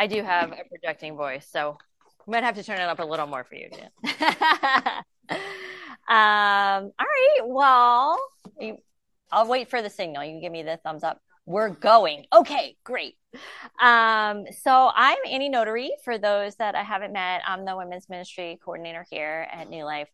I do have a projecting voice, so I might have to turn it up a little more for you, Jan. um, all right. Well, you, I'll wait for the signal. You can give me the thumbs up. We're going. Okay, great. Um, so I'm Annie Notary. For those that I haven't met, I'm the women's ministry coordinator here at New Life.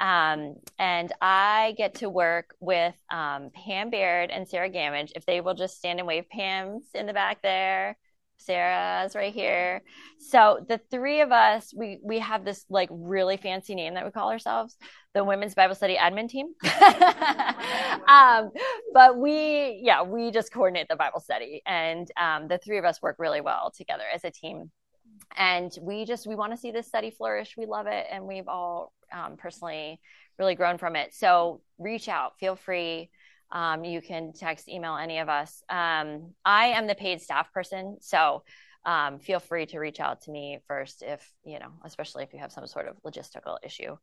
Um, and I get to work with um, Pam Baird and Sarah Gamage. If they will just stand and wave, Pam's in the back there. Sarah's right here. So the three of us, we we have this like really fancy name that we call ourselves, the Women's Bible Study Admin Team. um, but we, yeah, we just coordinate the Bible study, and um, the three of us work really well together as a team. And we just we want to see this study flourish. We love it, and we've all um, personally really grown from it. So reach out, feel free. Um, you can text, email any of us. Um, I am the paid staff person, so um, feel free to reach out to me first if you know, especially if you have some sort of logistical issue.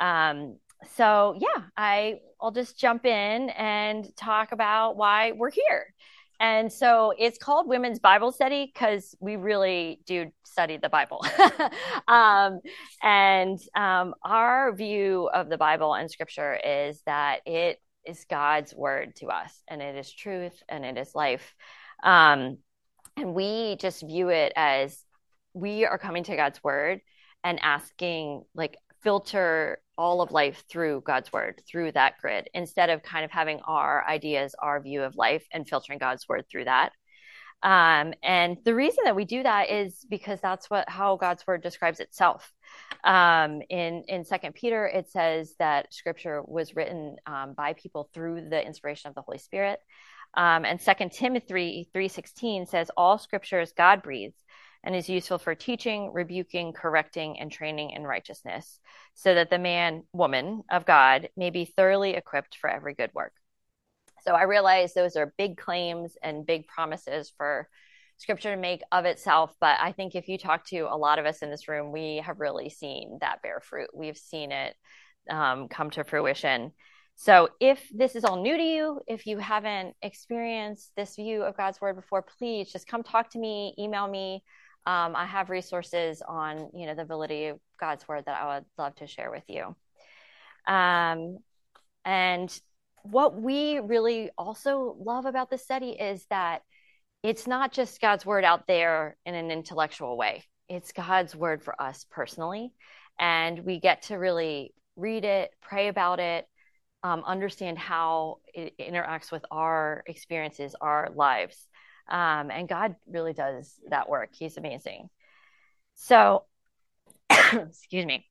Um, so yeah, I I'll just jump in and talk about why we're here. And so it's called Women's Bible Study because we really do study the Bible. um, and um, our view of the Bible and scripture is that it is God's word to us, and it is truth and it is life. Um, and we just view it as we are coming to God's word and asking, like, filter all of life through God's word, through that grid, instead of kind of having our ideas, our view of life, and filtering God's word through that. Um, and the reason that we do that is because that's what how God's word describes itself. Um, in in Second Peter, it says that Scripture was written um, by people through the inspiration of the Holy Spirit. Um, and Second Timothy three sixteen says all Scripture is God breathed and is useful for teaching, rebuking, correcting, and training in righteousness, so that the man, woman of God may be thoroughly equipped for every good work. So I realize those are big claims and big promises for scripture to make of itself. But I think if you talk to a lot of us in this room, we have really seen that bear fruit. We've seen it um, come to fruition. So if this is all new to you, if you haven't experienced this view of God's word before, please just come talk to me, email me. Um, I have resources on, you know, the validity of God's word that I would love to share with you. Um, and what we really also love about this study is that it's not just God's word out there in an intellectual way. It's God's word for us personally. And we get to really read it, pray about it, um, understand how it interacts with our experiences, our lives. Um, and God really does that work. He's amazing. So, excuse me.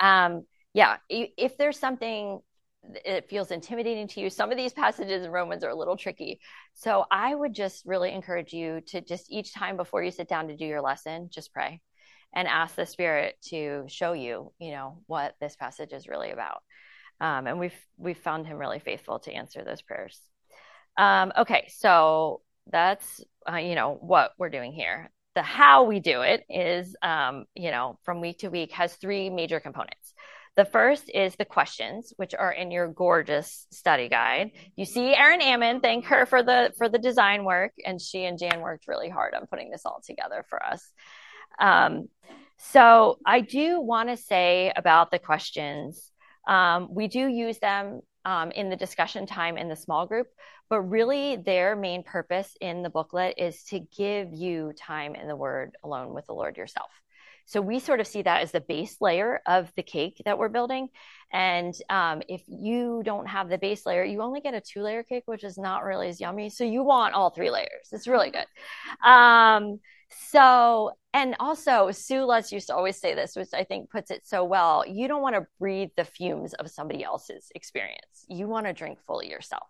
Um, yeah, if there's something it feels intimidating to you, some of these passages in Romans are a little tricky. So I would just really encourage you to just each time before you sit down to do your lesson, just pray and ask the Spirit to show you, you know, what this passage is really about. Um, and we've we've found Him really faithful to answer those prayers. Um, okay, so that's uh, you know what we're doing here the how we do it is um, you know from week to week has three major components the first is the questions which are in your gorgeous study guide. You see erin ammon thank her for the for the design work and she and jan worked really hard on putting this all together for us. Um, so i do want to say about the questions. Um, we do use them um, in the discussion time in the small group, but really their main purpose in the booklet is to give you time in the Word alone with the Lord yourself. So we sort of see that as the base layer of the cake that we're building. And um, if you don't have the base layer, you only get a two layer cake, which is not really as yummy. So you want all three layers. It's really good. Um, so, and also Sue Lutz used to always say this, which I think puts it so well. You don't want to breathe the fumes of somebody else's experience. You want to drink fully yourself.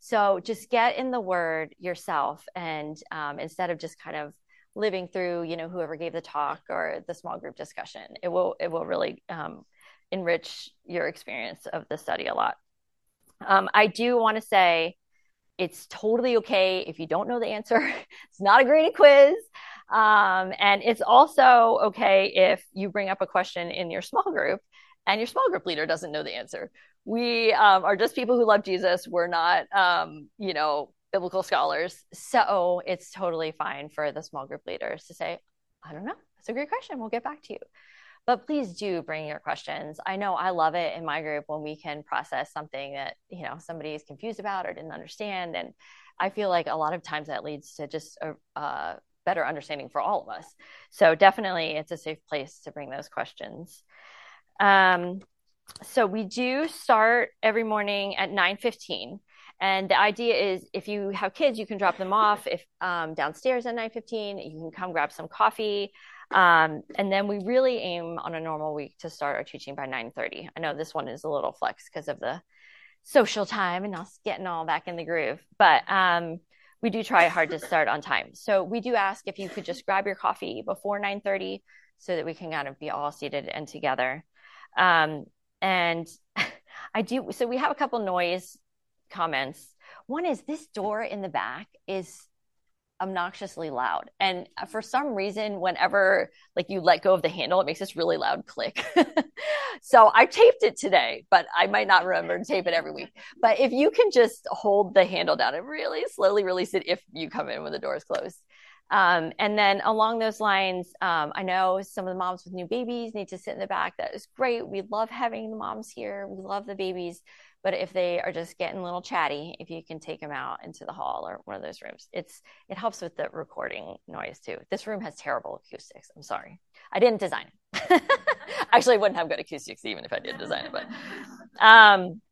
So just get in the word yourself. And um, instead of just kind of living through, you know, whoever gave the talk or the small group discussion, it will, it will really um, enrich your experience of the study a lot. Um, I do want to say, it's totally okay if you don't know the answer. it's not a graded quiz. Um, and it's also okay if you bring up a question in your small group and your small group leader doesn't know the answer. We um, are just people who love Jesus. We're not, um, you know, biblical scholars. So it's totally fine for the small group leaders to say, I don't know. That's a great question. We'll get back to you. But please do bring your questions. I know I love it in my group when we can process something that, you know, somebody is confused about or didn't understand. And I feel like a lot of times that leads to just a, a better understanding for all of us. So definitely it's a safe place to bring those questions. Um, so we do start every morning at 9:15 and the idea is if you have kids you can drop them off. If um, downstairs at 9:15 you can come grab some coffee. Um, and then we really aim on a normal week to start our teaching by 9:30 I know this one is a little flex because of the social time and us getting all back in the groove but um, we do try hard to start on time. So we do ask if you could just grab your coffee before 9:30 so that we can kind of be all seated and together. Um, and I do. So we have a couple noise comments. One is this door in the back is obnoxiously loud. And for some reason, whenever like you let go of the handle, it makes this really loud click. so I taped it today, but I might not remember to tape it every week. But if you can just hold the handle down and really slowly release it if you come in when the door is closed. Um, and then along those lines, um, I know some of the moms with new babies need to sit in the back. That is great. We love having the moms here. We love the babies. But if they are just getting a little chatty, if you can take them out into the hall or one of those rooms, it's it helps with the recording noise too. This room has terrible acoustics. I'm sorry, I didn't design it. Actually, I wouldn't have good acoustics even if I did design it. But um,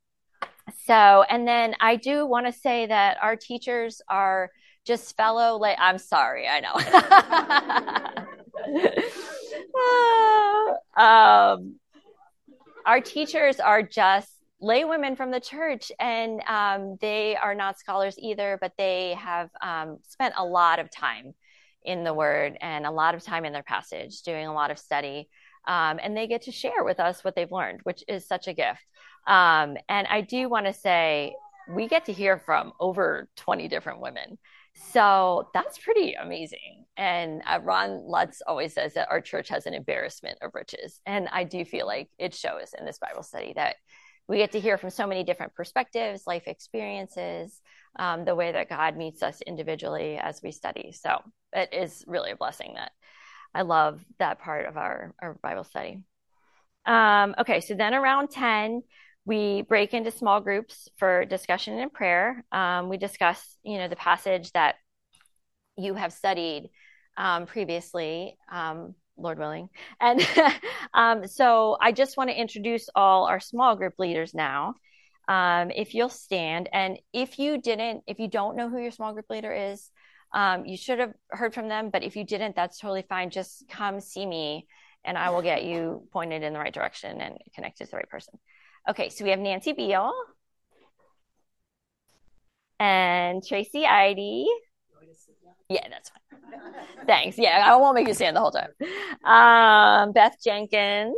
so, and then I do want to say that our teachers are just fellow like i'm sorry i know um, our teachers are just lay women from the church and um, they are not scholars either but they have um, spent a lot of time in the word and a lot of time in their passage doing a lot of study um, and they get to share with us what they've learned which is such a gift um, and i do want to say we get to hear from over 20 different women so that's pretty amazing. And uh, Ron Lutz always says that our church has an embarrassment of riches. And I do feel like it shows in this Bible study that we get to hear from so many different perspectives, life experiences, um, the way that God meets us individually as we study. So it is really a blessing that I love that part of our, our Bible study. Um, okay, so then around 10, we break into small groups for discussion and prayer. Um, we discuss, you know, the passage that you have studied um, previously, um, Lord willing. And um, so I just want to introduce all our small group leaders now. Um, if you'll stand, and if you didn't, if you don't know who your small group leader is, um, you should have heard from them. But if you didn't, that's totally fine. Just come see me, and I will get you pointed in the right direction and connected to the right person. Okay, so we have Nancy Beal and Tracy Idy. Yeah, that's fine. Thanks. Yeah, I won't make you stand the whole time. Um, Beth Jenkins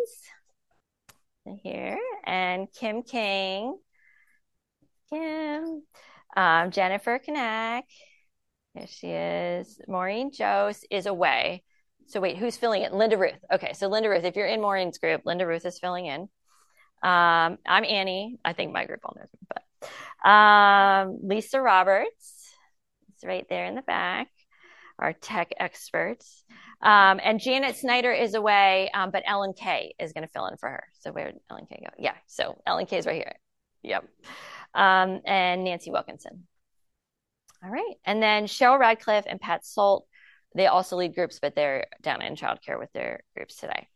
here and Kim King. Kim. Um, Jennifer Kanak. There she is. Maureen Jose is away. So wait, who's filling in? Linda Ruth. Okay, so Linda Ruth, if you're in Maureen's group, Linda Ruth is filling in. Um, I'm Annie. I think my group all knows me, but um, Lisa Roberts is right there in the back, our tech experts. Um, and Janet Snyder is away, um, but Ellen Kay is going to fill in for her. So where did Ellen Kay go? Yeah, so Ellen Kay is right here. Yep. Um, and Nancy Wilkinson. All right. And then Cheryl Radcliffe and Pat Salt, they also lead groups, but they're down in childcare with their groups today.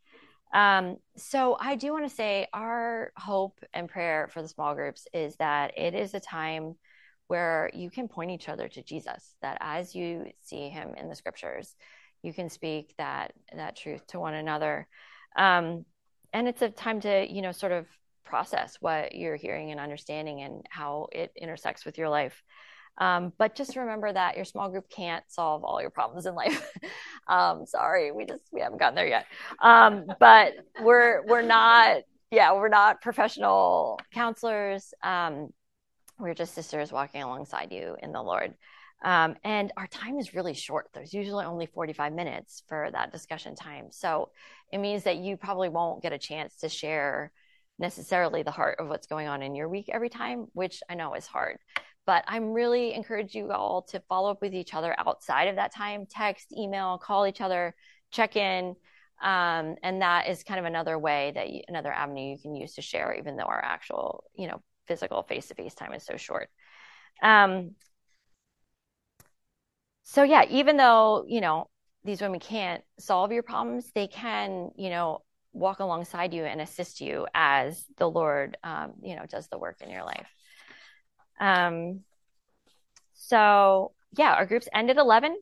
Um, so I do want to say our hope and prayer for the small groups is that it is a time where you can point each other to Jesus, that as you see him in the scriptures, you can speak that that truth to one another. Um, and it's a time to, you know, sort of process what you're hearing and understanding and how it intersects with your life. Um, but just remember that your small group can't solve all your problems in life. um, sorry, we just we haven't gotten there yet. Um, but we're we're not yeah we're not professional counselors. Um, we're just sisters walking alongside you in the Lord. Um, and our time is really short. There's usually only 45 minutes for that discussion time. So it means that you probably won't get a chance to share necessarily the heart of what's going on in your week every time, which I know is hard but I'm really encourage you all to follow up with each other outside of that time, text, email, call each other, check in. Um, and that is kind of another way that you, another avenue you can use to share, even though our actual, you know, physical face to face time is so short. Um, so yeah, even though, you know, these women can't solve your problems, they can, you know, walk alongside you and assist you as the Lord, um, you know, does the work in your life. Um, so yeah, our groups end at 11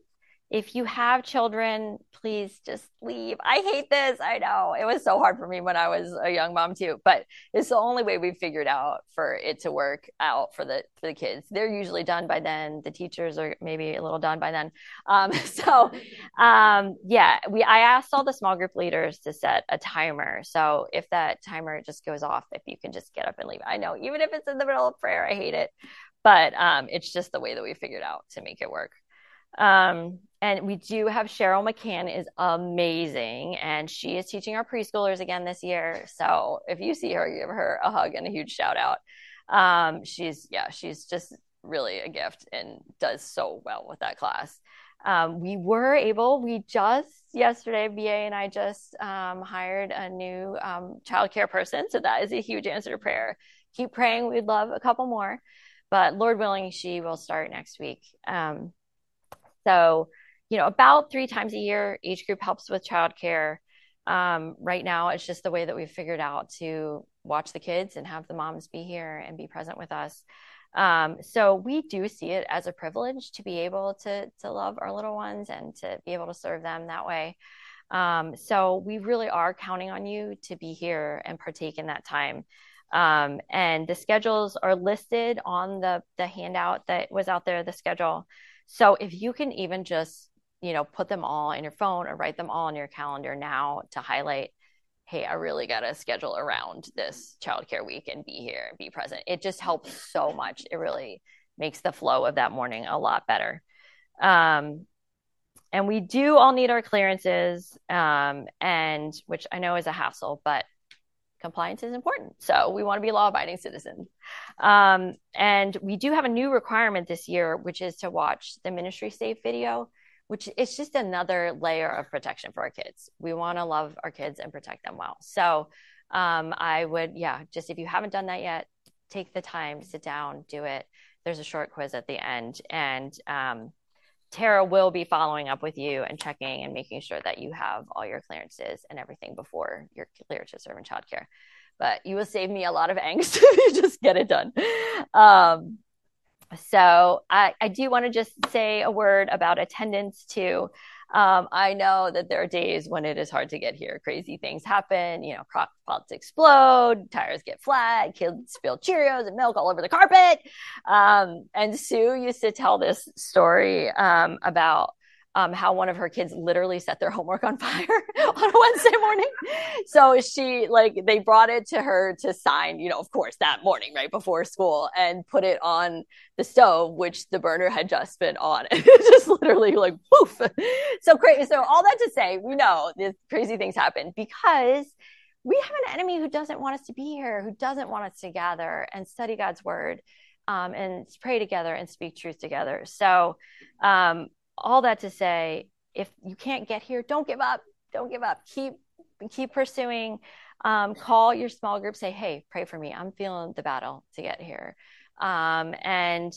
if you have children, please just leave. I hate this. I know it was so hard for me when I was a young mom too, but it's the only way we've figured out for it to work out for the for the kids. They're usually done by then. The teachers are maybe a little done by then. Um, so, um, yeah, we I asked all the small group leaders to set a timer. So if that timer just goes off, if you can just get up and leave. I know, even if it's in the middle of prayer, I hate it, but um, it's just the way that we figured out to make it work. Um, and we do have Cheryl McCann is amazing, and she is teaching our preschoolers again this year. So if you see her, give her a hug and a huge shout out. Um, she's yeah, she's just really a gift and does so well with that class. Um, we were able, we just yesterday, BA and I just um, hired a new um, childcare person. So that is a huge answer to prayer. Keep praying. We'd love a couple more, but Lord willing, she will start next week. Um, so, you know, about three times a year, each group helps with childcare. Um, right now, it's just the way that we've figured out to watch the kids and have the moms be here and be present with us. Um, so we do see it as a privilege to be able to to love our little ones and to be able to serve them that way. Um, so we really are counting on you to be here and partake in that time. Um, and the schedules are listed on the the handout that was out there. The schedule. So if you can even just, you know, put them all in your phone or write them all in your calendar now to highlight, hey, I really got to schedule around this childcare week and be here and be present. It just helps so much. It really makes the flow of that morning a lot better. Um, and we do all need our clearances, um, and which I know is a hassle, but compliance is important. So we want to be law abiding citizens. Um, and we do have a new requirement this year, which is to watch the ministry safe video, which is just another layer of protection for our kids. We want to love our kids and protect them well. So um, I would, yeah, just if you haven't done that yet, take the time, sit down, do it. There's a short quiz at the end. And um, Tara will be following up with you and checking and making sure that you have all your clearances and everything before you're cleared to serve in childcare. But you will save me a lot of angst if you just get it done. Um, so I, I do want to just say a word about attendance too. Um, I know that there are days when it is hard to get here. Crazy things happen. You know, crock pots explode, tires get flat, kids spill Cheerios and milk all over the carpet. Um, and Sue used to tell this story um, about um, how one of her kids literally set their homework on fire on a Wednesday morning. So she like they brought it to her to sign, you know, of course that morning right before school, and put it on the stove, which the burner had just been on. Just literally like poof. So crazy. So all that to say, we know these crazy things happen because we have an enemy who doesn't want us to be here, who doesn't want us to gather and study God's word. Um, and pray together and speak truth together. So, um, all that to say, if you can't get here, don't give up. Don't give up. Keep keep pursuing. Um, call your small group. Say, hey, pray for me. I'm feeling the battle to get here. Um, and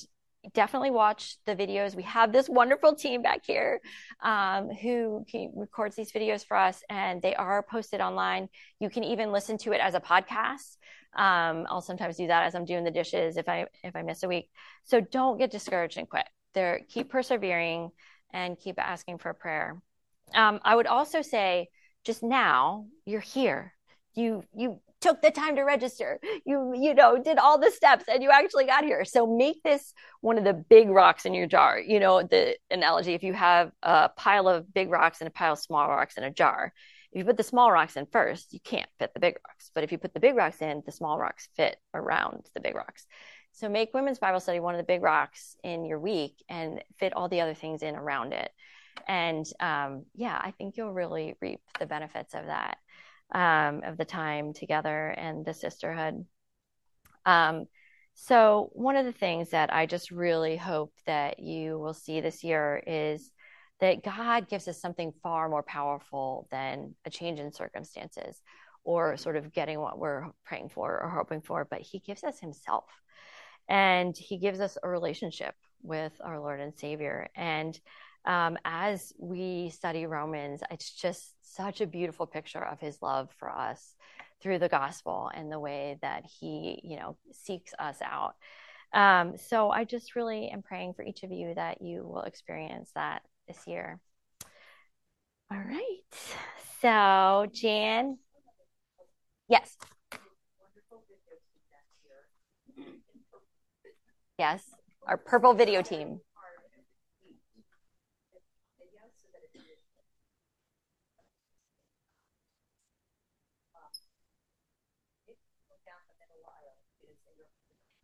definitely watch the videos. We have this wonderful team back here um, who records these videos for us, and they are posted online. You can even listen to it as a podcast. Um, I'll sometimes do that as I'm doing the dishes if I if I miss a week. So don't get discouraged and quit there keep persevering and keep asking for prayer. Um, i would also say just now you're here. You you took the time to register. You you know did all the steps and you actually got here. So make this one of the big rocks in your jar. You know the analogy if you have a pile of big rocks and a pile of small rocks in a jar if you put the small rocks in first you can't fit the big rocks. But if you put the big rocks in the small rocks fit around the big rocks so make women's Bible study one of the big rocks in your week and fit all the other things in around it. And um, yeah, I think you'll really reap the benefits of that, um, of the time together and the sisterhood. Um, So, one of the things that I just really hope that you will see this year is that God gives us something far more powerful than a change in circumstances or sort of getting what we're praying for or hoping for, but He gives us Himself. And He gives us a relationship with our Lord and Savior. And um, as we study Romans, it's just such a beautiful picture of His love for us through the gospel and the way that He, you know, seeks us out. Um, so I just really am praying for each of you that you will experience that this year. All right. So, Jan. Yes. Yes. Our purple video team.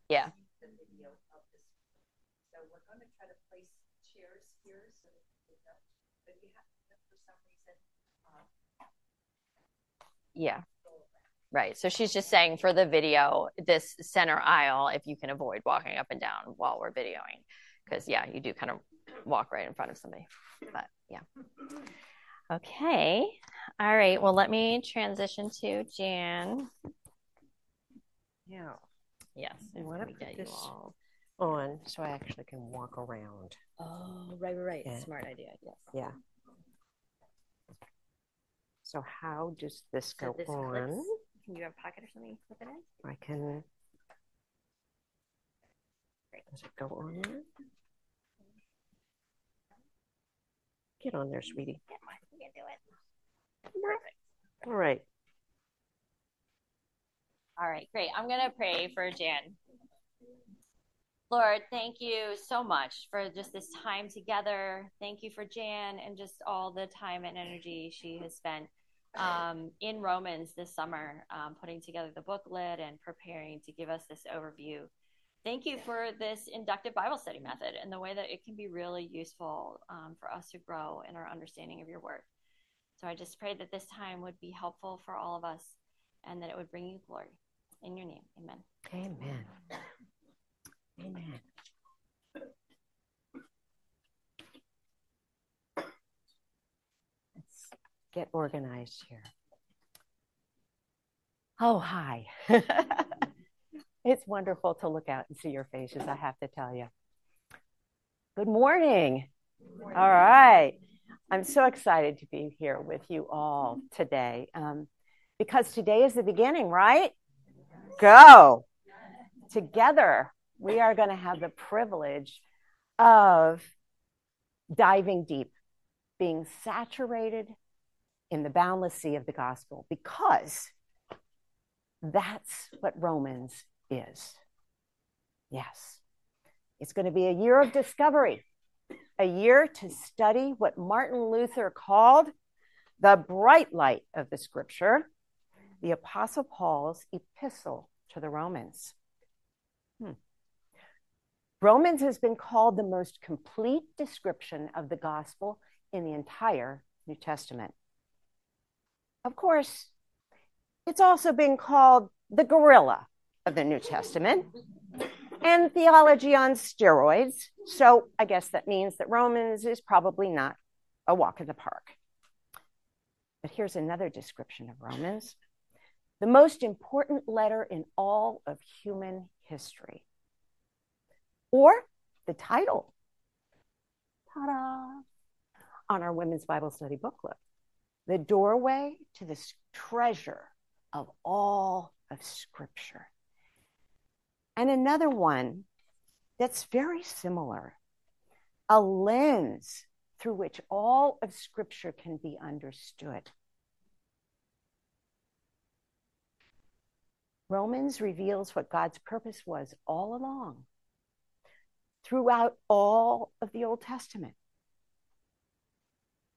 Yeah. So we're going to try to place chairs here so but you have to, for some reason. Yeah. Right. So she's just saying for the video, this center aisle, if you can avoid walking up and down while we're videoing, because yeah, you do kind of walk right in front of somebody. But yeah. Okay. All right. Well, let me transition to Jan. Yeah. Yes. I want to put this all... on so I actually can walk around. Oh, right, right, right. Yeah. Smart idea. Yes. Yeah. So how does this so go this on? Can you have a pocket or something to it in? I can. Does it go on there? Get on there, sweetie. Get on. You can do it. Perfect. All right. All right, great. I'm going to pray for Jan. Lord, thank you so much for just this time together. Thank you for Jan and just all the time and energy she has spent um, in Romans this summer, um, putting together the booklet and preparing to give us this overview. Thank you for this inductive Bible study method and the way that it can be really useful um, for us to grow in our understanding of your word. So I just pray that this time would be helpful for all of us and that it would bring you glory. In your name, amen. Amen. Amen. Get organized here. Oh, hi. it's wonderful to look out and see your faces, I have to tell you. Good morning. Good morning. All right. I'm so excited to be here with you all today um, because today is the beginning, right? Go. Together, we are going to have the privilege of diving deep, being saturated in the boundless sea of the gospel, because that's what Romans is. Yes. It's going to be a year of discovery, a year to study what Martin Luther called the bright light of the scripture the Apostle Paul's epistle to the Romans. Hmm. Romans has been called the most complete description of the gospel in the entire New Testament. Of course, it's also been called the gorilla of the New Testament and theology on steroids. So I guess that means that Romans is probably not a walk in the park. But here's another description of Romans the most important letter in all of human history. Or the title, ta-da, on our Women's Bible Study booklet, The Doorway to this Treasure of All of Scripture. And another one that's very similar, a lens through which all of Scripture can be understood. Romans reveals what God's purpose was all along, throughout all of the Old Testament.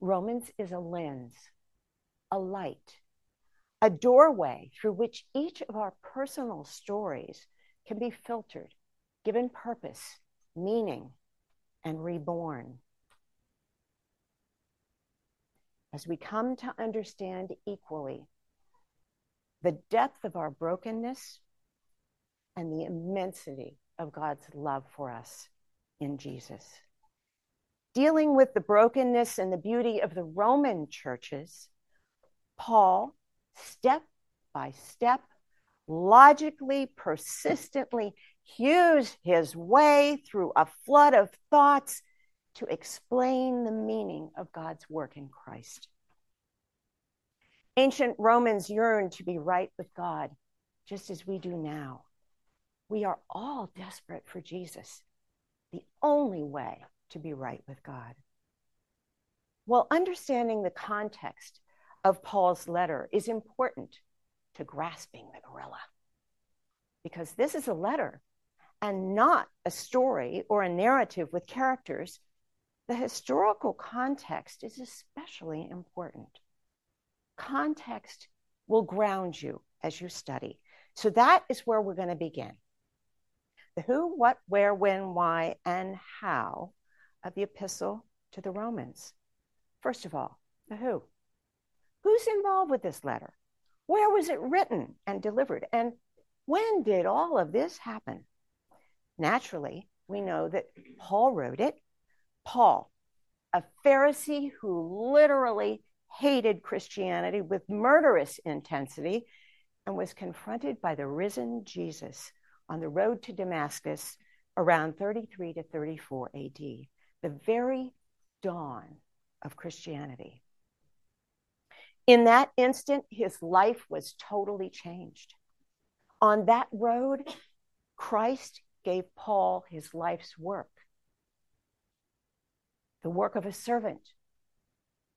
Romans is a lens, a light, a doorway through which each of our personal stories can be filtered, given purpose, meaning, and reborn. As we come to understand equally the depth of our brokenness and the immensity of God's love for us in Jesus. Dealing with the brokenness and the beauty of the Roman churches, Paul, step by step, logically, persistently hews his way through a flood of thoughts to explain the meaning of God's work in Christ. Ancient Romans yearned to be right with God, just as we do now. We are all desperate for Jesus, the only way to be right with God. While understanding the context of Paul's letter is important to grasping the gorilla. Because this is a letter and not a story or a narrative with characters, the historical context is especially important. Context will ground you as you study. So that is where we're going to begin. The who, what, where, when, why, and how of the epistle to the Romans. First of all, the who. Who's involved with this letter? Where was it written and delivered? And when did all of this happen? Naturally, we know that Paul wrote it. Paul, a Pharisee who literally hated Christianity with murderous intensity and was confronted by the risen Jesus on the road to Damascus around 33 to 34 AD, the very dawn of Christianity. In that instant, his life was totally changed. On that road, Christ gave Paul his life's work the work of a servant,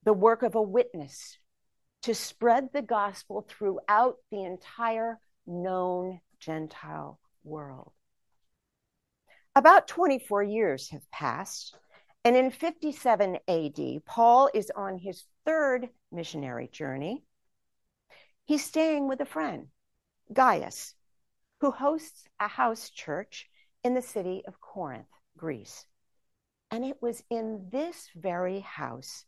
the work of a witness, to spread the gospel throughout the entire known Gentile world. About 24 years have passed, and in 57 AD, Paul is on his third missionary journey. He's staying with a friend, Gaius, who hosts a house church in the city of Corinth, Greece. And it was in this very house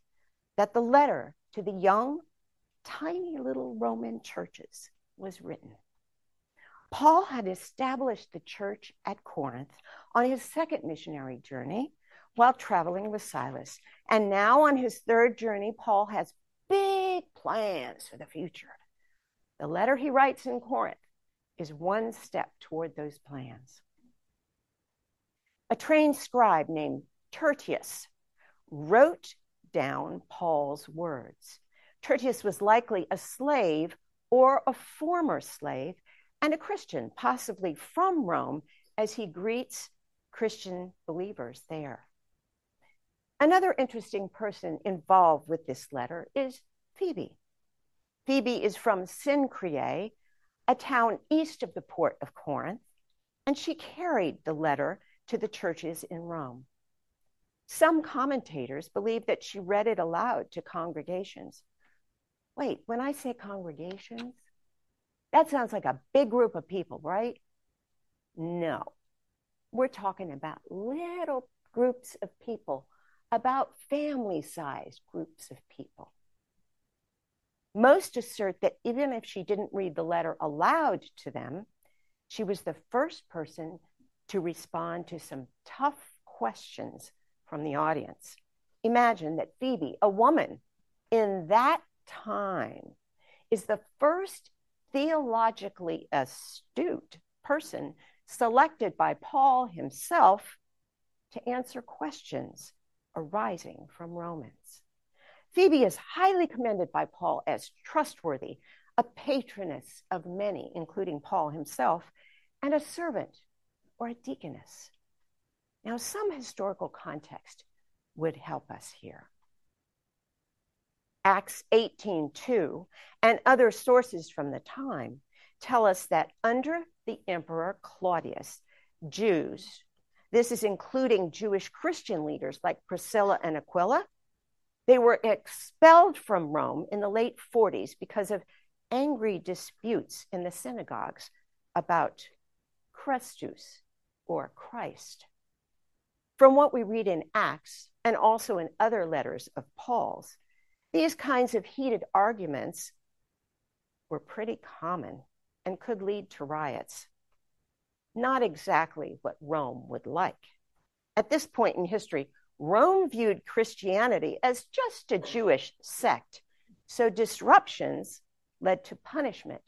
that the letter to the young, tiny little Roman churches was written. Paul had established the church at Corinth on his second missionary journey while traveling with Silas. And now, on his third journey, Paul has big plans for the future. The letter he writes in Corinth is one step toward those plans. A trained scribe named Tertius wrote down Paul's words. Tertius was likely a slave or a former slave and a Christian, possibly from Rome, as he greets Christian believers there. Another interesting person involved with this letter is Phoebe. Phoebe is from Cenchreae, a town east of the port of Corinth, and she carried the letter to the churches in Rome. Some commentators believe that she read it aloud to congregations. Wait, when I say congregations, that sounds like a big group of people, right? No. We're talking about little groups of people, about family sized groups of people. Most assert that even if she didn't read the letter aloud to them, she was the first person to respond to some tough questions from the audience. Imagine that Phoebe, a woman in that time, is the first theologically astute person selected by Paul himself to answer questions arising from Romans. Phoebe is highly commended by Paul as trustworthy, a patroness of many, including Paul himself, and a servant or a deaconess. Now, some historical context would help us here. Acts 18:2 and other sources from the time tell us that under the emperor Claudius, Jews, this is including Jewish Christian leaders like Priscilla and Aquila, they were expelled from Rome in the late 40s because of angry disputes in the synagogues about Christus or Christ. From what we read in Acts and also in other letters of Paul's, these kinds of heated arguments were pretty common and could lead to riots. Not exactly what Rome would like. At this point in history, Rome viewed Christianity as just a Jewish sect, so disruptions led to punishment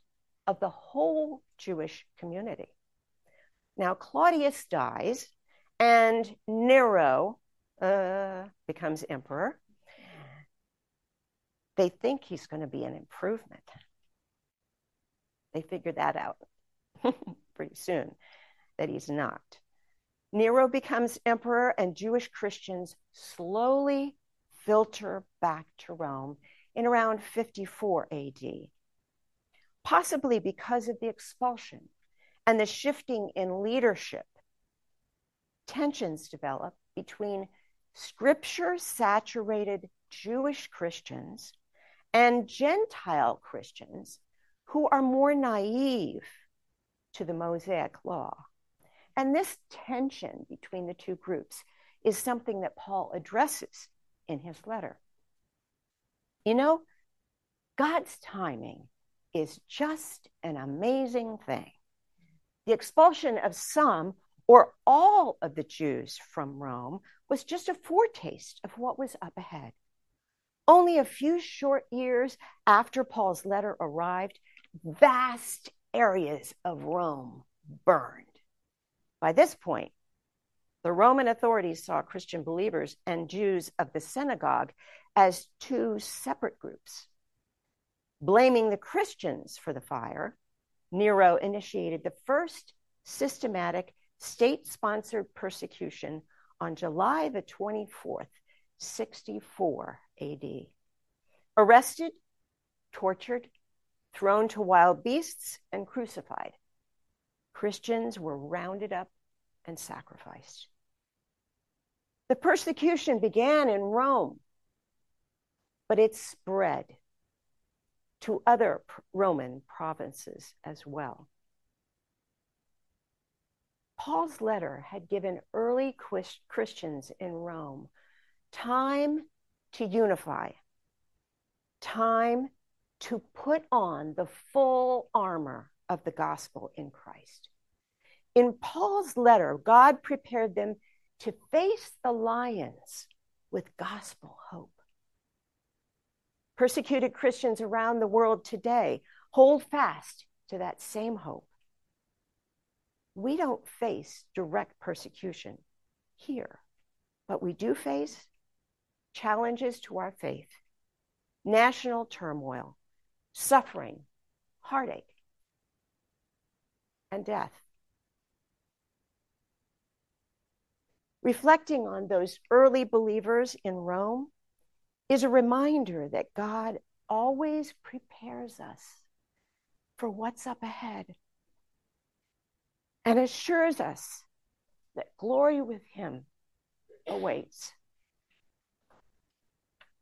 of the whole Jewish community. Now, Claudius dies, and Nero uh, becomes emperor. They think he's going to be an improvement. They figure that out pretty soon that he's not. Nero becomes emperor, and Jewish Christians slowly filter back to Rome in around 54 AD, possibly because of the expulsion and the shifting in leadership. Tensions develop between scripture saturated Jewish Christians and Gentile Christians who are more naive to the Mosaic law. And this tension between the two groups is something that Paul addresses in his letter. You know, God's timing is just an amazing thing. The expulsion of some or all of the Jews from Rome was just a foretaste of what was up ahead. Only a few short years after Paul's letter arrived, vast areas of Rome burned. By this point, the Roman authorities saw Christian believers and Jews of the synagogue as two separate groups. Blaming the Christians for the fire, Nero initiated the first systematic state sponsored persecution on July the 24th, 64 AD. Arrested, tortured, thrown to wild beasts, and crucified. Christians were rounded up and sacrificed. The persecution began in Rome, but it spread to other Roman provinces as well. Paul's letter had given early Christians in Rome time to unify, time to put on the full armor of the gospel in Christ. In Paul's letter, God prepared them to face the lions with gospel hope. Persecuted Christians around the world today hold fast to that same hope we don't face direct persecution here, but we do face challenges to our faith, national turmoil, suffering, heartache, and death. Reflecting on those early believers in Rome is a reminder that God always prepares us for what's up ahead and assures us that glory with him awaits.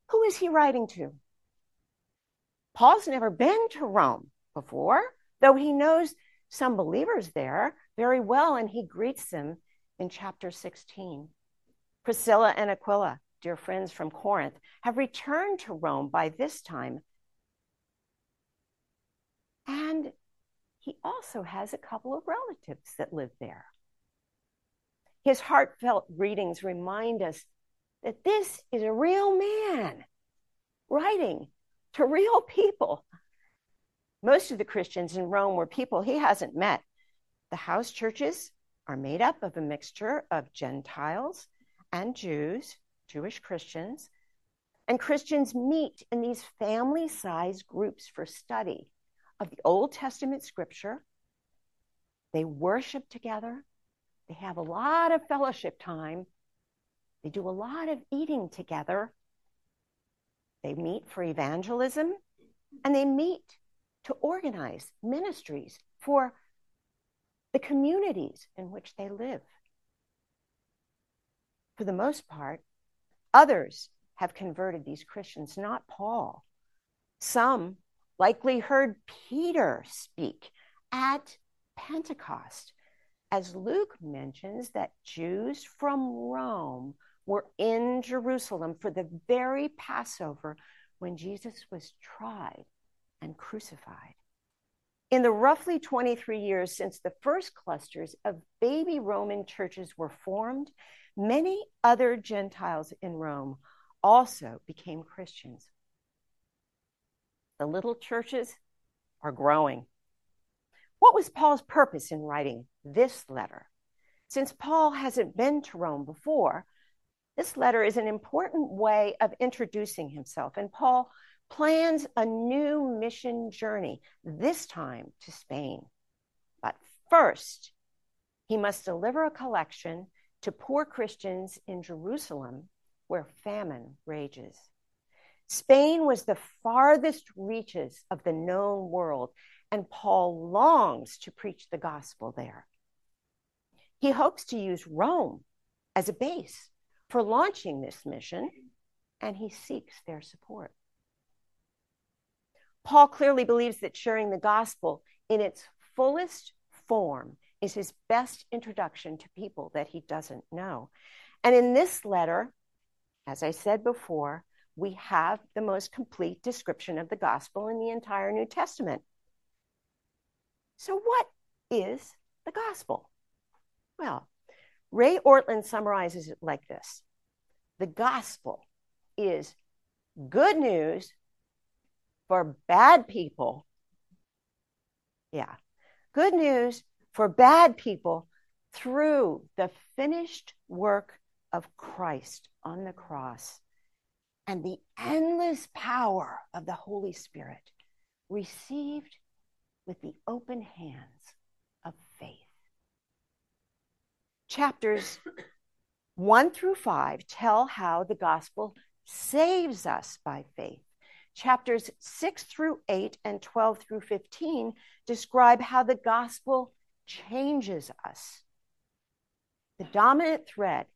Who is he writing to? Paul's never been to Rome before, though he knows some believers there very well, and he greets them in chapter 16. Priscilla and Aquila, dear friends from Corinth, have returned to Rome by this time. And he also has a couple of relatives that live there. His heartfelt greetings remind us that this is a real man writing to real people. Most of the Christians in Rome were people he hasn't met. The house churches are made up of a mixture of Gentiles and Jews, Jewish Christians, and Christians meet in these family sized groups for study of the Old Testament scripture. They worship together. They have a lot of fellowship time. They do a lot of eating together. They meet for evangelism and they meet to organize ministries for the communities in which they live. For the most part, others have converted these Christians, not Paul. Some likely heard Peter speak at Pentecost, as Luke mentions that Jews from Rome were in Jerusalem for the very Passover when Jesus was tried and crucified. In the roughly 23 years since the first clusters of baby Roman churches were formed, many other Gentiles in Rome also became Christians. The little churches are growing. What was Paul's purpose in writing this letter? Since Paul hasn't been to Rome before, this letter is an important way of introducing himself, and Paul plans a new mission journey, this time to Spain. But first, he must deliver a collection to poor Christians in Jerusalem where famine rages. Spain was the farthest reaches of the known world, and Paul longs to preach the gospel there. He hopes to use Rome as a base for launching this mission, and he seeks their support. Paul clearly believes that sharing the gospel in its fullest form is his best introduction to people that he doesn't know. And in this letter, as I said before, we have the most complete description of the gospel in the entire New Testament. So, what is the gospel? Well, Ray Ortlund summarizes it like this The gospel is good news for bad people. Yeah, good news for bad people through the finished work of Christ on the cross and the endless power of the Holy Spirit received with the open hands of faith. Chapters 1 through 5 tell how the gospel saves us by faith. Chapters 6 through 8 and 12 through 15 describe how the gospel changes us. The dominant thread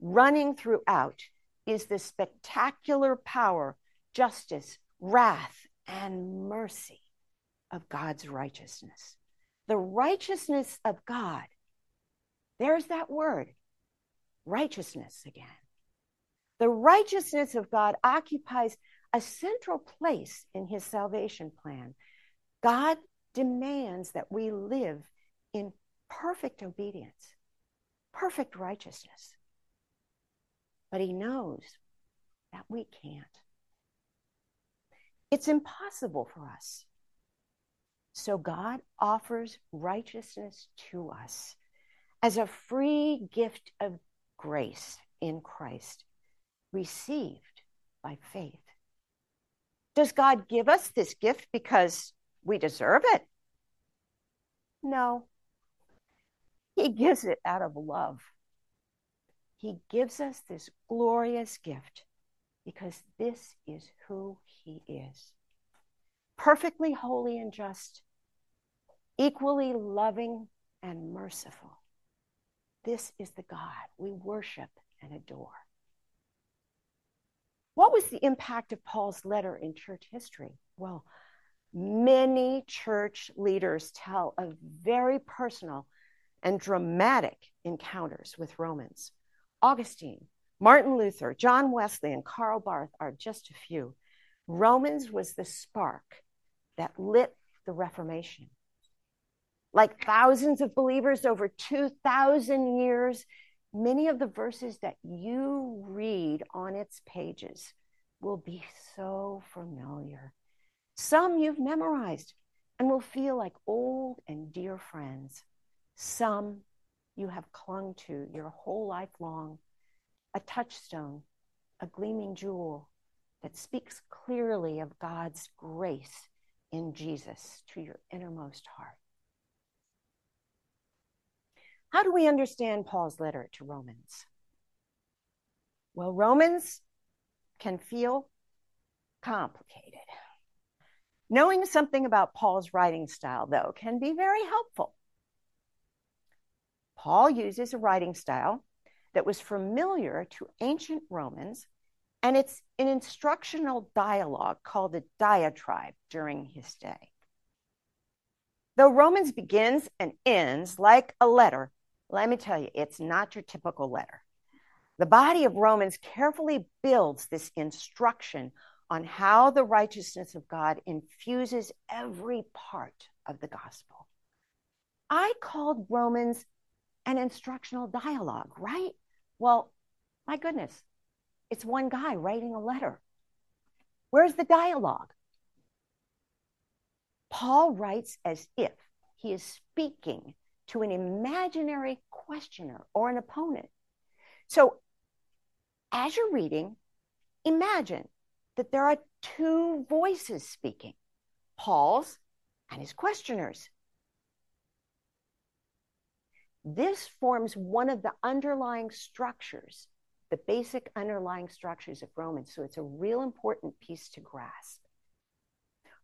running throughout is the spectacular power, justice, wrath, and mercy of God's righteousness. The righteousness of God. There's that word, righteousness again. The righteousness of God occupies a central place in his salvation plan. God demands that we live in perfect obedience, perfect righteousness. But he knows that we can't. It's impossible for us. So God offers righteousness to us as a free gift of grace in Christ, received by faith. Does God give us this gift because we deserve it? No. He gives it out of love. He gives us this glorious gift because this is who He is perfectly holy and just, equally loving and merciful. This is the God we worship and adore. What was the impact of Paul's letter in church history? Well, many church leaders tell of very personal and dramatic encounters with Romans. Augustine, Martin Luther, John Wesley, and Karl Barth are just a few. Romans was the spark that lit the Reformation. Like thousands of believers over 2,000 years, many of the verses that you read on its pages will be so familiar. Some you've memorized and will feel like old and dear friends. Some you have clung to your whole life long, a touchstone, a gleaming jewel that speaks clearly of God's grace in Jesus to your innermost heart. How do we understand Paul's letter to Romans? Well, Romans can feel complicated. Knowing something about Paul's writing style, though, can be very helpful. Paul uses a writing style that was familiar to ancient Romans, and it's an instructional dialogue called a diatribe during his day. Though Romans begins and ends like a letter, let me tell you, it's not your typical letter. The body of Romans carefully builds this instruction on how the righteousness of God infuses every part of the gospel. I called Romans an instructional dialogue, right? Well, my goodness, it's one guy writing a letter. Where's the dialogue? Paul writes as if he is speaking to an imaginary questioner or an opponent. So, as you're reading, imagine that there are two voices speaking Paul's and his questioners. This forms one of the underlying structures, the basic underlying structures of Romans. So it's a real important piece to grasp.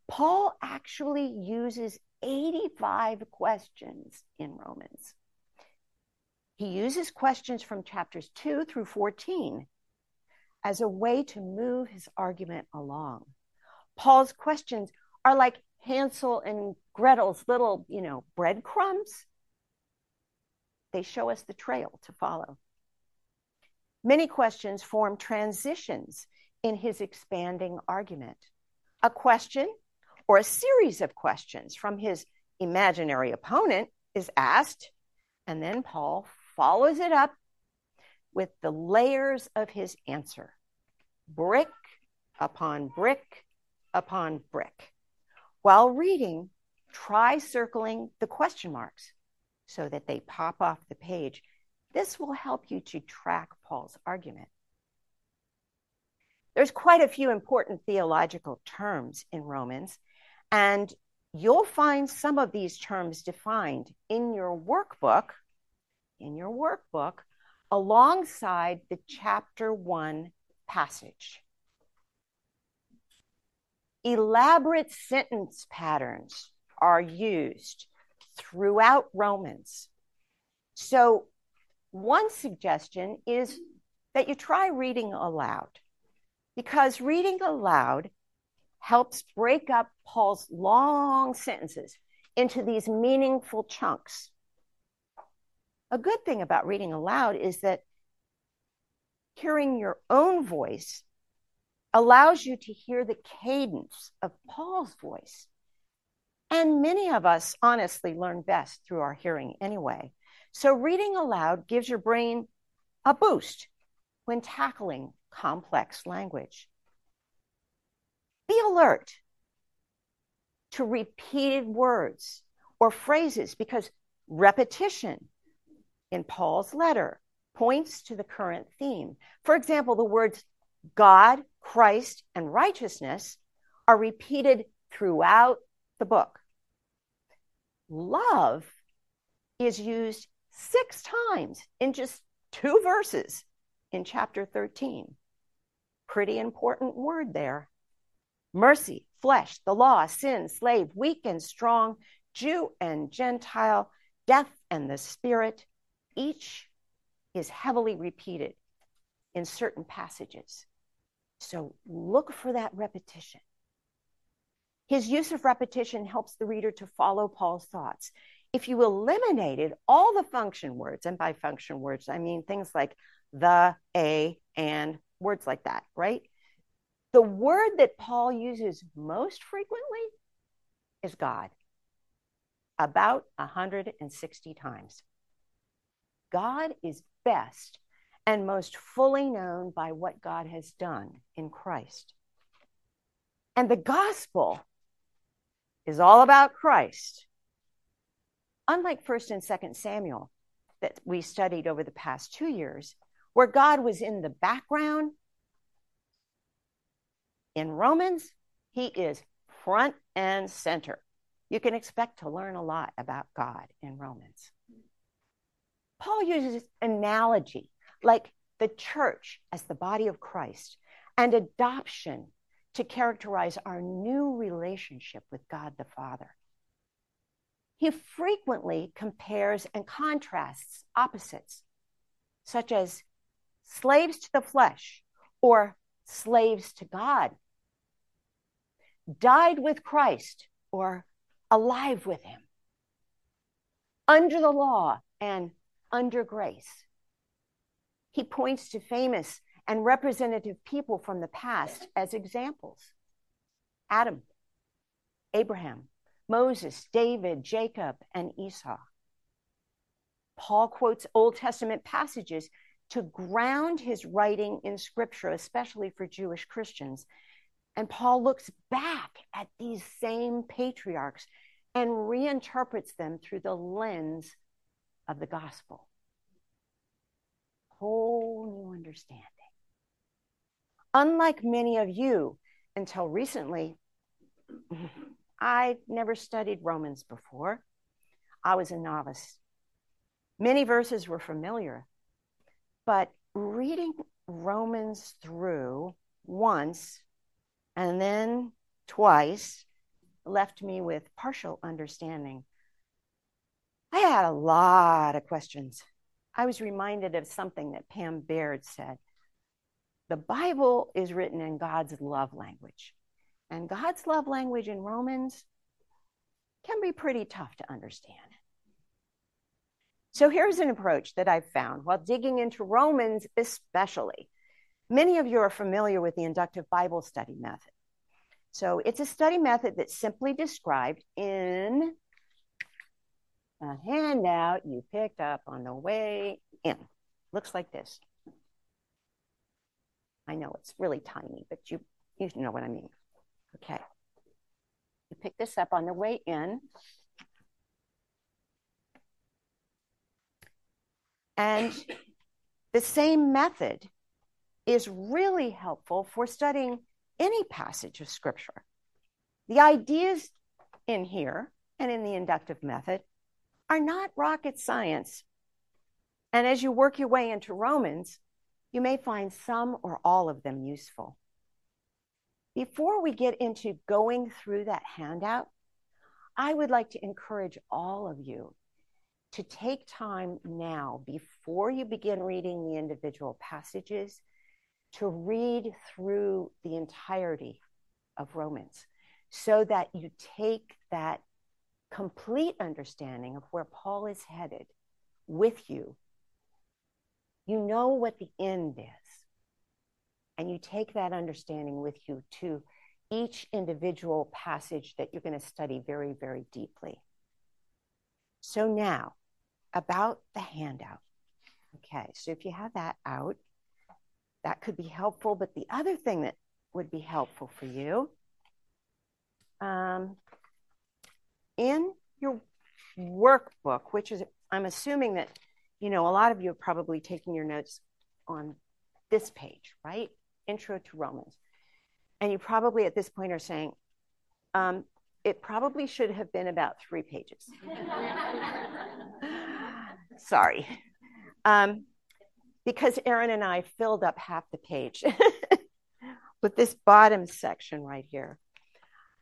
Paul actually uses 85 questions in Romans. He uses questions from chapters 2 through 14 as a way to move his argument along. Paul's questions are like Hansel and Gretel's little, you know, breadcrumbs. They show us the trail to follow. Many questions form transitions in his expanding argument. A question or a series of questions from his imaginary opponent is asked, and then Paul follows it up with the layers of his answer brick upon brick upon brick. While reading, try circling the question marks so that they pop off the page. This will help you to track Paul's argument. There's quite a few important theological terms in Romans, and you'll find some of these terms defined in your workbook, in your workbook, alongside the chapter one passage. Elaborate sentence patterns are used throughout Romans. So, one suggestion is that you try reading aloud because reading aloud helps break up Paul's long sentences into these meaningful chunks. A good thing about reading aloud is that hearing your own voice allows you to hear the cadence of Paul's voice. And many of us honestly learn best through our hearing anyway. So reading aloud gives your brain a boost when tackling complex language. Be alert to repeated words or phrases because repetition in Paul's letter points to the current theme. For example, the words God, Christ, and righteousness are repeated throughout the book. Love is used six times in just two verses in chapter 13. Pretty important word there mercy, flesh, the law, sin, slave, weak and strong, Jew and Gentile, death and the spirit, each is heavily repeated in certain passages. So look for that repetition. His use of repetition helps the reader to follow Paul's thoughts. If you eliminated all the function words, and by function words, I mean things like the, a, and words like that, right? The word that Paul uses most frequently is God, about 160 times. God is best and most fully known by what God has done in Christ. And the gospel is all about Christ. Unlike 1st and 2nd Samuel that we studied over the past two years, where God was in the background in Romans, he is front and center. You can expect to learn a lot about God in Romans. Paul uses analogy like the church as the body of Christ and adoption to characterize our new relationship with God the Father. He frequently compares and contrasts opposites, such as slaves to the flesh or slaves to God died with Christ or alive with him, under the law and under grace. He points to famous and representative people from the past as examples Adam, Abraham, Moses, David, Jacob, and Esau. Paul quotes Old Testament passages to ground his writing in scripture, especially for Jewish Christians. And Paul looks back at these same patriarchs and reinterprets them through the lens of the gospel. Whole new understanding. Unlike many of you, until recently, I never studied Romans before. I was a novice. Many verses were familiar, but reading Romans through once and then twice left me with partial understanding. I had a lot of questions. I was reminded of something that Pam Baird said. The Bible is written in God's love language, and God's love language in Romans can be pretty tough to understand. So here's an approach that I've found while digging into Romans, especially. Many of you are familiar with the inductive Bible study method. So it's a study method that's simply described in a handout you picked up on the way in. Looks like this. I know it's really tiny, but you, you know what I mean. Okay. You pick this up on the way in. And the same method is really helpful for studying any passage of Scripture. The ideas in here and in the inductive method are not rocket science. And as you work your way into Romans, you may find some or all of them useful. Before we get into going through that handout, I would like to encourage all of you to take time now before you begin reading the individual passages to read through the entirety of Romans so that you take that complete understanding of where Paul is headed with you. You know what the end is. And you take that understanding with you to each individual passage that you're going to study very, very deeply. So now, about the handout. Okay, so if you have that out, that could be helpful. But the other thing that would be helpful for you um, in your workbook, which is, I'm assuming that, you know, a lot of you are probably taking your notes on this page, right? Intro to Romans. And you probably at this point are saying, um, it probably should have been about three pages. Sorry. Um, because Aaron and I filled up half the page with this bottom section right here.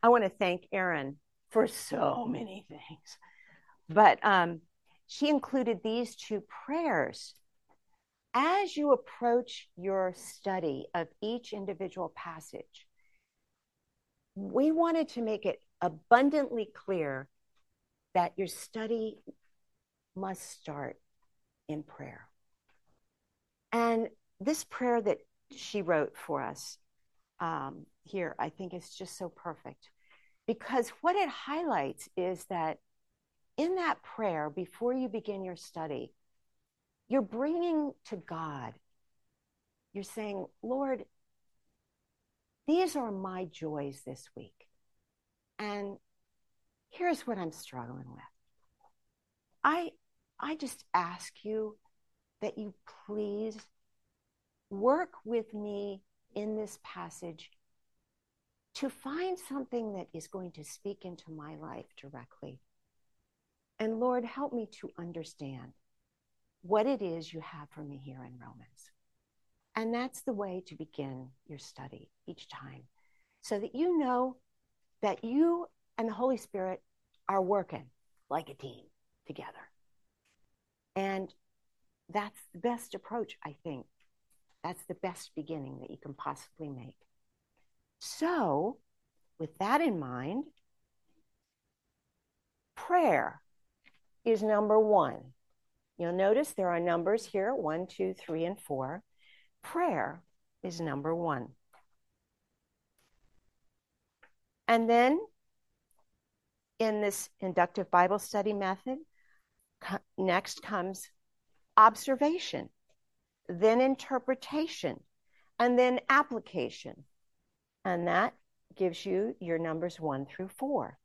I want to thank Aaron for so many things. But um, she included these two prayers. As you approach your study of each individual passage, we wanted to make it abundantly clear that your study must start in prayer. And this prayer that she wrote for us um, here, I think is just so perfect because what it highlights is that in that prayer, before you begin your study, you're bringing to God, you're saying, Lord, these are my joys this week. And here's what I'm struggling with. I I just ask you that you please work with me in this passage to find something that is going to speak into my life directly. And Lord, help me to understand what it is you have for me here in Romans. And that's the way to begin your study each time, so that you know that you and the Holy Spirit are working like a team together. And that's the best approach, I think. That's the best beginning that you can possibly make. So, with that in mind, prayer is number one. You'll notice there are numbers here one, two, three, and four. Prayer is number one. And then in this inductive Bible study method, co- next comes observation, then interpretation, and then application. And that gives you your numbers one through four.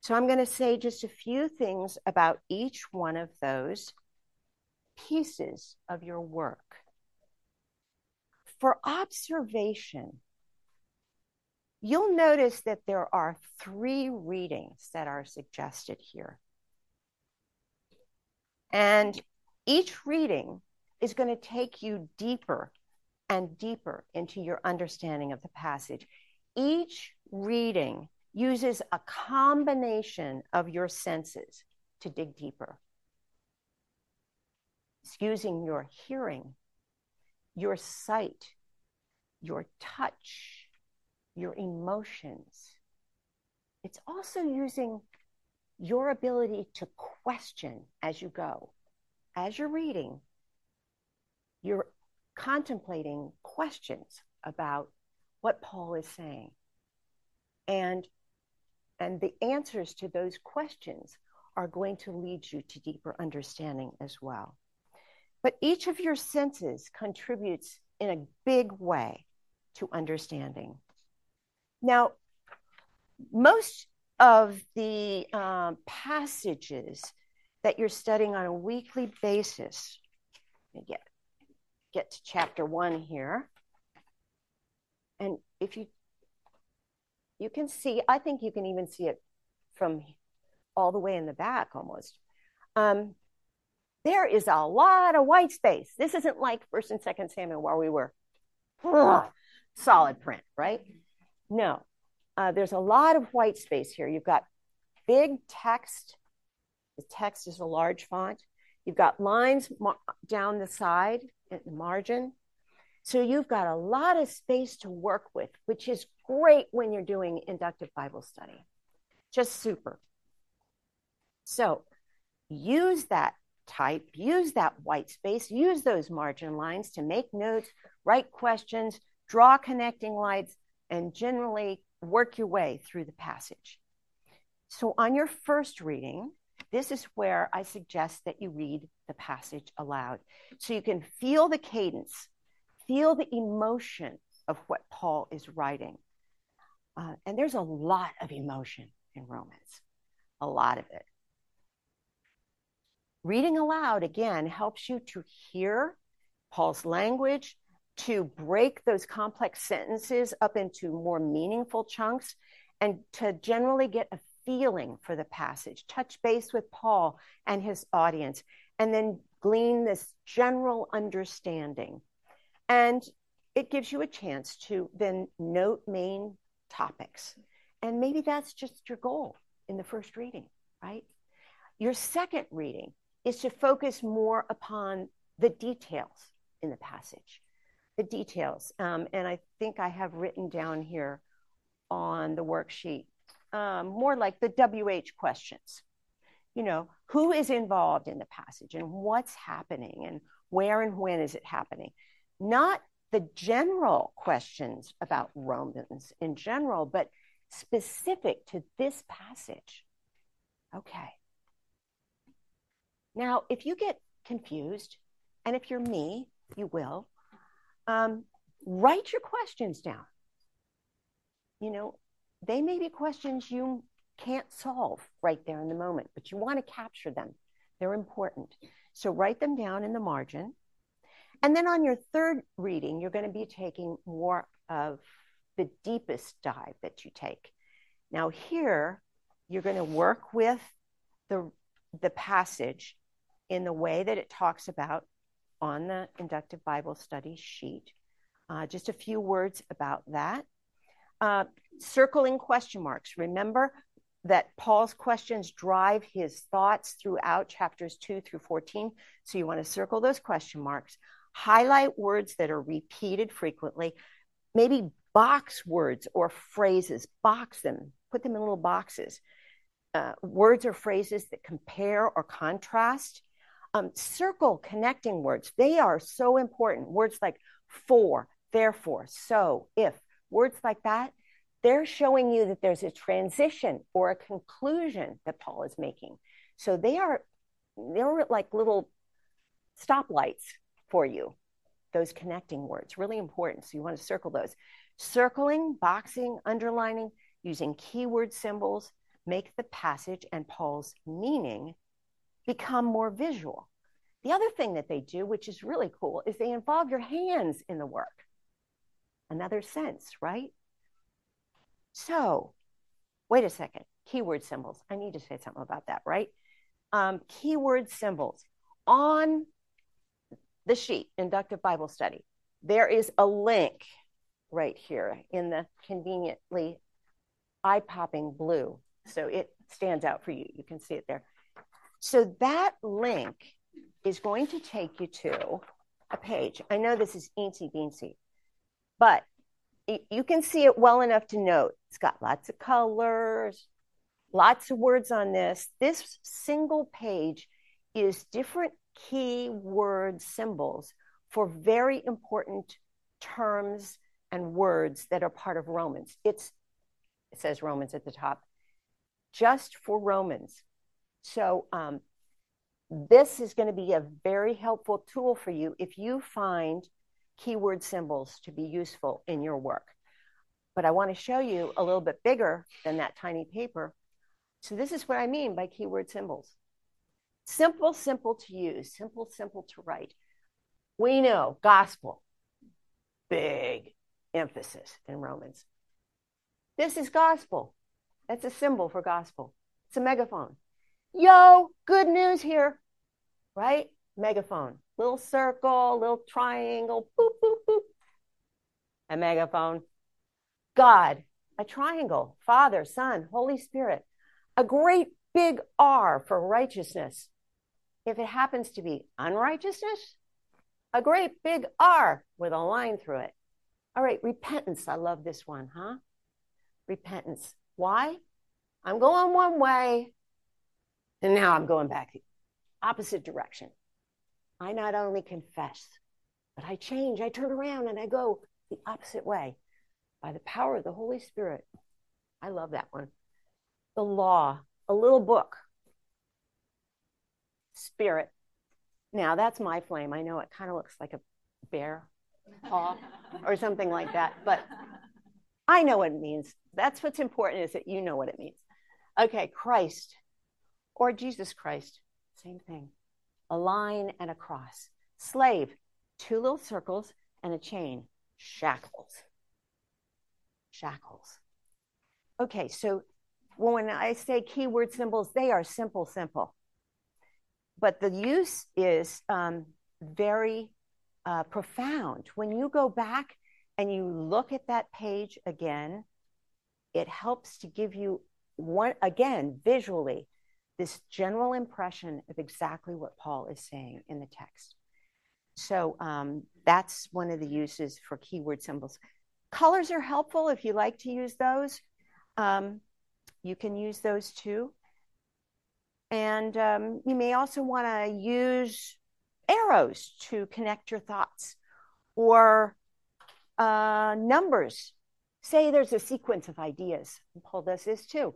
So I'm going to say just a few things about each one of those pieces of your work. For observation, you'll notice that there are three readings that are suggested here. And each reading is going to take you deeper and deeper into your understanding of the passage. Each reading uses a combination of your senses to dig deeper. It's using your hearing, your sight, your touch, your emotions. It's also using your ability to question as you go. As you're reading, you're contemplating questions about what Paul is saying. And, and the answers to those questions are going to lead you to deeper understanding as well. But each of your senses contributes in a big way to understanding. Now, most of the um, passages that you're studying on a weekly basis, get, get to chapter one here. And if you you can see, I think you can even see it from all the way in the back almost. Um, there is a lot of white space. This isn't like First and Second Samuel where we were ugh, solid print, right? No, uh, there's a lot of white space here. You've got big text. The text is a large font. You've got lines mar- down the side at the margin. So you've got a lot of space to work with, which is great when you're doing inductive Bible study. Just super. So use that type, use that white space, use those margin lines to make notes, write questions, draw connecting lines, and generally work your way through the passage. So on your first reading, this is where I suggest that you read the passage aloud so you can feel the cadence, feel the emotion of what Paul is writing. Uh, and there's a lot of emotion in Romans, a lot of it. Reading aloud, again, helps you to hear Paul's language, to break those complex sentences up into more meaningful chunks, and to generally get a feeling for the passage, touch base with Paul and his audience, and then glean this general understanding. And it gives you a chance to then note main topics. And maybe that's just your goal in the first reading, right? Your second reading is to focus more upon the details in the passage. The details. Um, and I think I have written down here on the worksheet um, more like the WH questions. You know, who is involved in the passage and what's happening and where and when is it happening? Not the general questions about Romans in general, but specific to this passage. Okay. Now, if you get confused, and if you're me, you will, um, write your questions down. You know, they may be questions you can't solve right there in the moment, but you want to capture them. They're important. So write them down in the margin. And then on your third reading, you're going to be taking more of the deepest dive that you take. Now, here, you're going to work with the, the passage in the way that it talks about on the inductive Bible study sheet. Uh, just a few words about that. Uh, circling question marks. Remember that Paul's questions drive his thoughts throughout chapters 2 through 14. So you want to circle those question marks highlight words that are repeated frequently, maybe box words or phrases, box them, put them in little boxes. Uh, words or phrases that compare or contrast. Um, circle connecting words. They are so important. Words like for, therefore, so, if, words like that, they're showing you that there's a transition or a conclusion that Paul is making. So they are they're like little stoplights for you. Those connecting words really important. So you want to circle those. Circling, boxing, underlining, using keyword symbols make the passage and Paul's meaning become more visual. The other thing that they do, which is really cool, is they involve your hands in the work. Another sense, right? So, wait a second. Keyword symbols. I need to say something about that, right? Um, keyword symbols. On the sheet, Inductive Bible Study, there is a link right here in the conveniently eye popping blue. So it stands out for you. You can see it there. So that link is going to take you to a page. I know this is eensy beensy, but you can see it well enough to note it's got lots of colors, lots of words on this. This single page is different key word symbols for very important terms and words that are part of Romans. It's it says Romans at the top, just for Romans. So um, this is going to be a very helpful tool for you if you find keyword symbols to be useful in your work. But I want to show you a little bit bigger than that tiny paper. So this is what I mean by keyword symbols. Simple, simple to use, simple, simple to write. We know gospel, big emphasis in Romans. This is gospel. That's a symbol for gospel. It's a megaphone. Yo, good news here, right? Megaphone. Little circle, little triangle, boop, boop, boop. A megaphone. God, a triangle. Father, Son, Holy Spirit. A great big R for righteousness. If it happens to be unrighteousness, a great big R with a line through it. All right, repentance. I love this one, huh? Repentance. Why? I'm going one way, and now I'm going back the opposite direction. I not only confess, but I change. I turn around and I go the opposite way by the power of the Holy Spirit. I love that one. The law, a little book. Spirit. Now that's my flame. I know it kind of looks like a bear paw or something like that, but I know what it means. That's what's important is that you know what it means. Okay, Christ or Jesus Christ, same thing. A line and a cross. Slave, two little circles and a chain. Shackles. Shackles. Okay, so when I say keyword symbols, they are simple, simple. But the use is um, very uh, profound. When you go back and you look at that page again, it helps to give you one again visually this general impression of exactly what Paul is saying in the text. So um, that's one of the uses for keyword symbols. Colors are helpful if you like to use those. Um, you can use those too. And um, you may also want to use arrows to connect your thoughts or uh, numbers. Say there's a sequence of ideas. Paul does this too.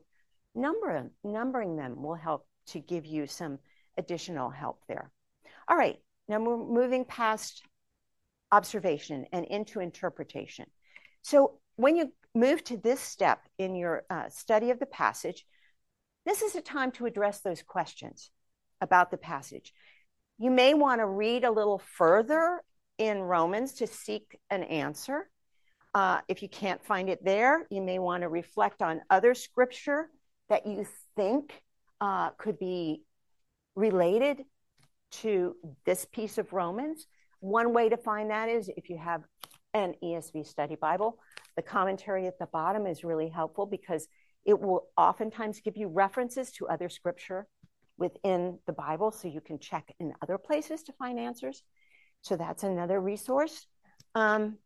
Number numbering them will help to give you some additional help there. All right, now we're moving past observation and into interpretation. So when you move to this step in your uh, study of the passage, this is a time to address those questions about the passage. You may want to read a little further in Romans to seek an answer. Uh, if you can't find it there, you may want to reflect on other scripture that you think uh, could be related to this piece of Romans. One way to find that is if you have an ESV study Bible, the commentary at the bottom is really helpful because it will oftentimes give you references to other scripture within the Bible so you can check in other places to find answers. So that's another resource. Um,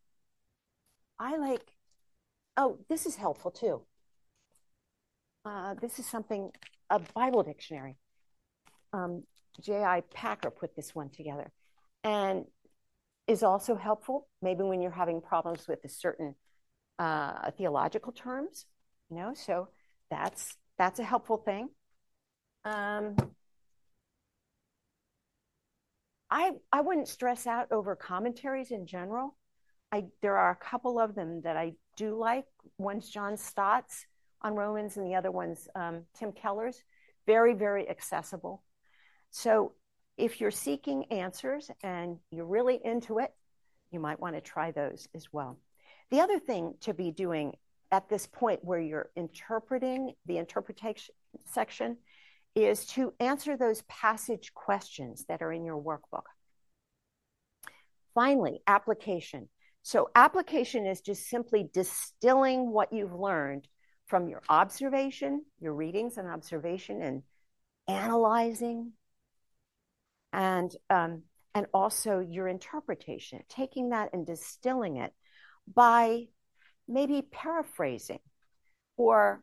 I like, oh, this is helpful too. Uh, this is something, a Bible dictionary. Um, J.I. Packer put this one together and is also helpful, maybe when you're having problems with a certain uh, theological terms, you know, so that's that's a helpful thing. Um, I I wouldn't stress out over commentaries in general. I there are a couple of them that I do like. One's John Stott's on Romans, and the other one's um, Tim Keller's. Very very accessible. So if you're seeking answers and you're really into it, you might want to try those as well. The other thing to be doing at this point where you're interpreting the interpretation section is to answer those passage questions that are in your workbook. Finally, application. So, application is just simply distilling what you've learned from your observation, your readings and observation, and analyzing, and um, and also your interpretation, taking that and distilling it by maybe paraphrasing or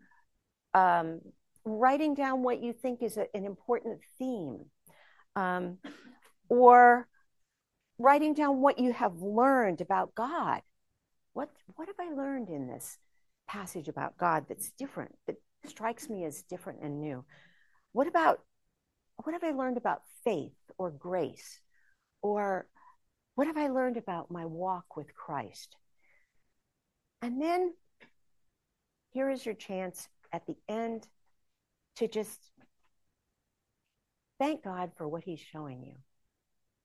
um, writing down what you think is a, an important theme um, or writing down what you have learned about God. What, what have I learned in this passage about God that's different, that strikes me as different and new? What about what have I learned about faith or grace? Or what have I learned about my walk with Christ? And then here is your chance at the end to just thank God for what He's showing you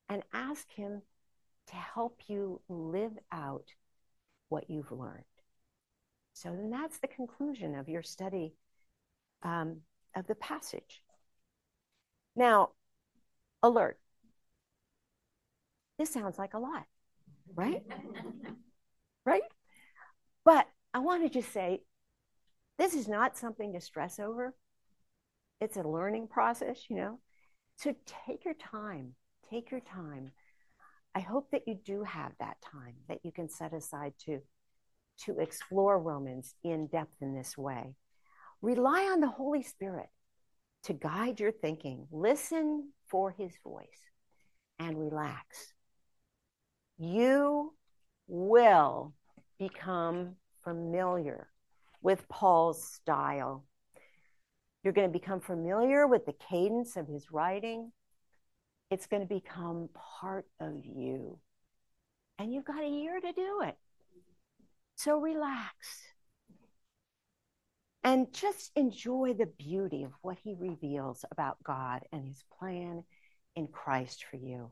and ask Him to help you live out what you've learned. So then that's the conclusion of your study um, of the passage. Now, alert. This sounds like a lot, right? right? But I want to just say this is not something to stress over. It's a learning process, you know. So take your time. Take your time. I hope that you do have that time that you can set aside to to explore Romans in depth in this way. Rely on the Holy Spirit to guide your thinking. Listen for his voice and relax. You will become familiar with Paul's style. You're going to become familiar with the cadence of his writing. It's going to become part of you. And you've got a year to do it. So relax and just enjoy the beauty of what he reveals about God and his plan in Christ for you.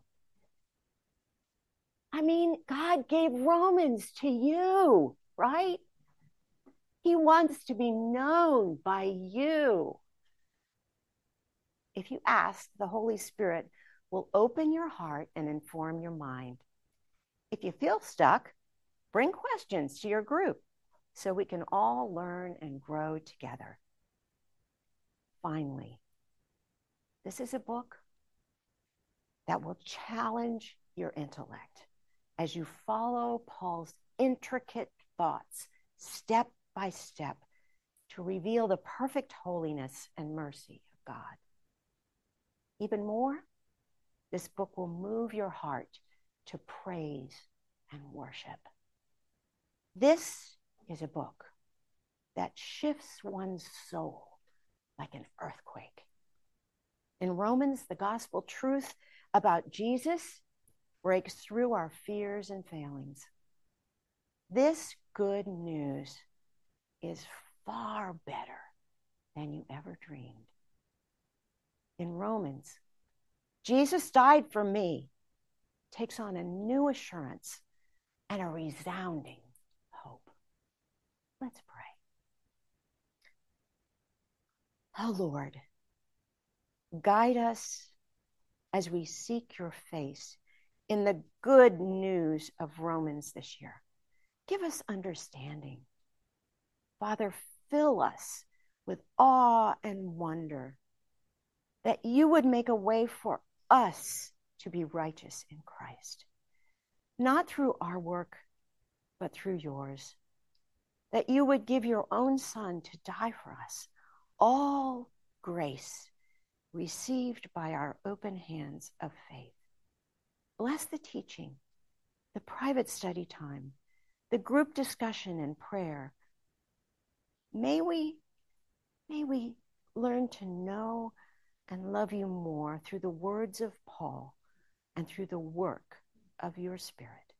I mean, God gave Romans to you, right? He wants to be known by you. If you ask, the Holy Spirit will open your heart and inform your mind. If you feel stuck, bring questions to your group so we can all learn and grow together. Finally, this is a book that will challenge your intellect as you follow Paul's intricate thoughts step by step to reveal the perfect holiness and mercy of God. Even more, this book will move your heart to praise and worship. This is a book that shifts one's soul like an earthquake. In Romans, the gospel truth about Jesus breaks through our fears and failings. This good news is far better than you ever dreamed. In Romans, Jesus died for me, takes on a new assurance and a resounding Let's pray. Oh Lord, guide us as we seek your face in the good news of Romans this year. Give us understanding. Father, fill us with awe and wonder that you would make a way for us to be righteous in Christ, not through our work, but through yours that you would give your own Son to die for us. All grace received by our open hands of faith. Bless the teaching, the private study time, the group discussion and prayer, may we, may we learn to know and love you more through the words of Paul and through the work of your Spirit.